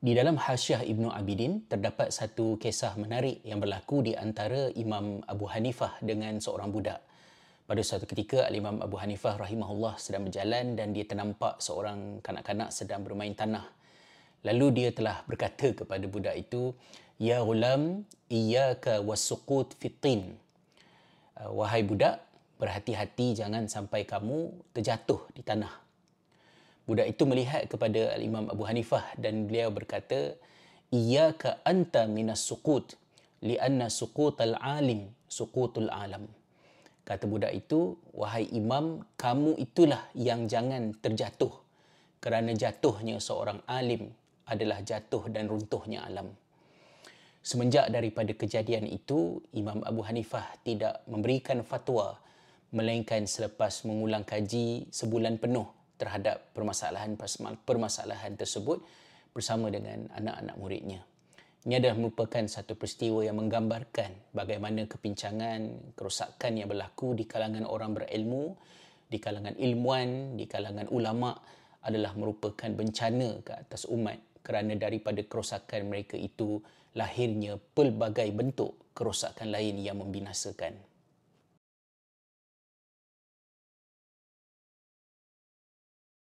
Di dalam Hasyiah Ibnu Abidin terdapat satu kisah menarik yang berlaku di antara Imam Abu Hanifah dengan seorang budak. Pada suatu ketika Imam Abu Hanifah rahimahullah sedang berjalan dan dia ternampak seorang kanak-kanak sedang bermain tanah. Lalu dia telah berkata kepada budak itu, "Ya ghulam, iyyaka wasuqut fitin." Uh, wahai budak, berhati-hati jangan sampai kamu terjatuh di tanah. Budak itu melihat kepada Imam Abu Hanifah dan beliau berkata, "Iyyaka anta minas suqut, li'anna suqutal alim suqutul alam." Kata budak itu, "Wahai imam, kamu itulah yang jangan terjatuh kerana jatuhnya seorang alim adalah jatuh dan runtuhnya alam." Semenjak daripada kejadian itu, Imam Abu Hanifah tidak memberikan fatwa melainkan selepas mengulang kaji sebulan penuh terhadap permasalahan permasalahan tersebut bersama dengan anak-anak muridnya. Ini adalah merupakan satu peristiwa yang menggambarkan bagaimana kepincangan, kerosakan yang berlaku di kalangan orang berilmu, di kalangan ilmuan, di kalangan ulama adalah merupakan bencana ke atas umat kerana daripada kerosakan mereka itu lahirnya pelbagai bentuk kerosakan lain yang membinasakan.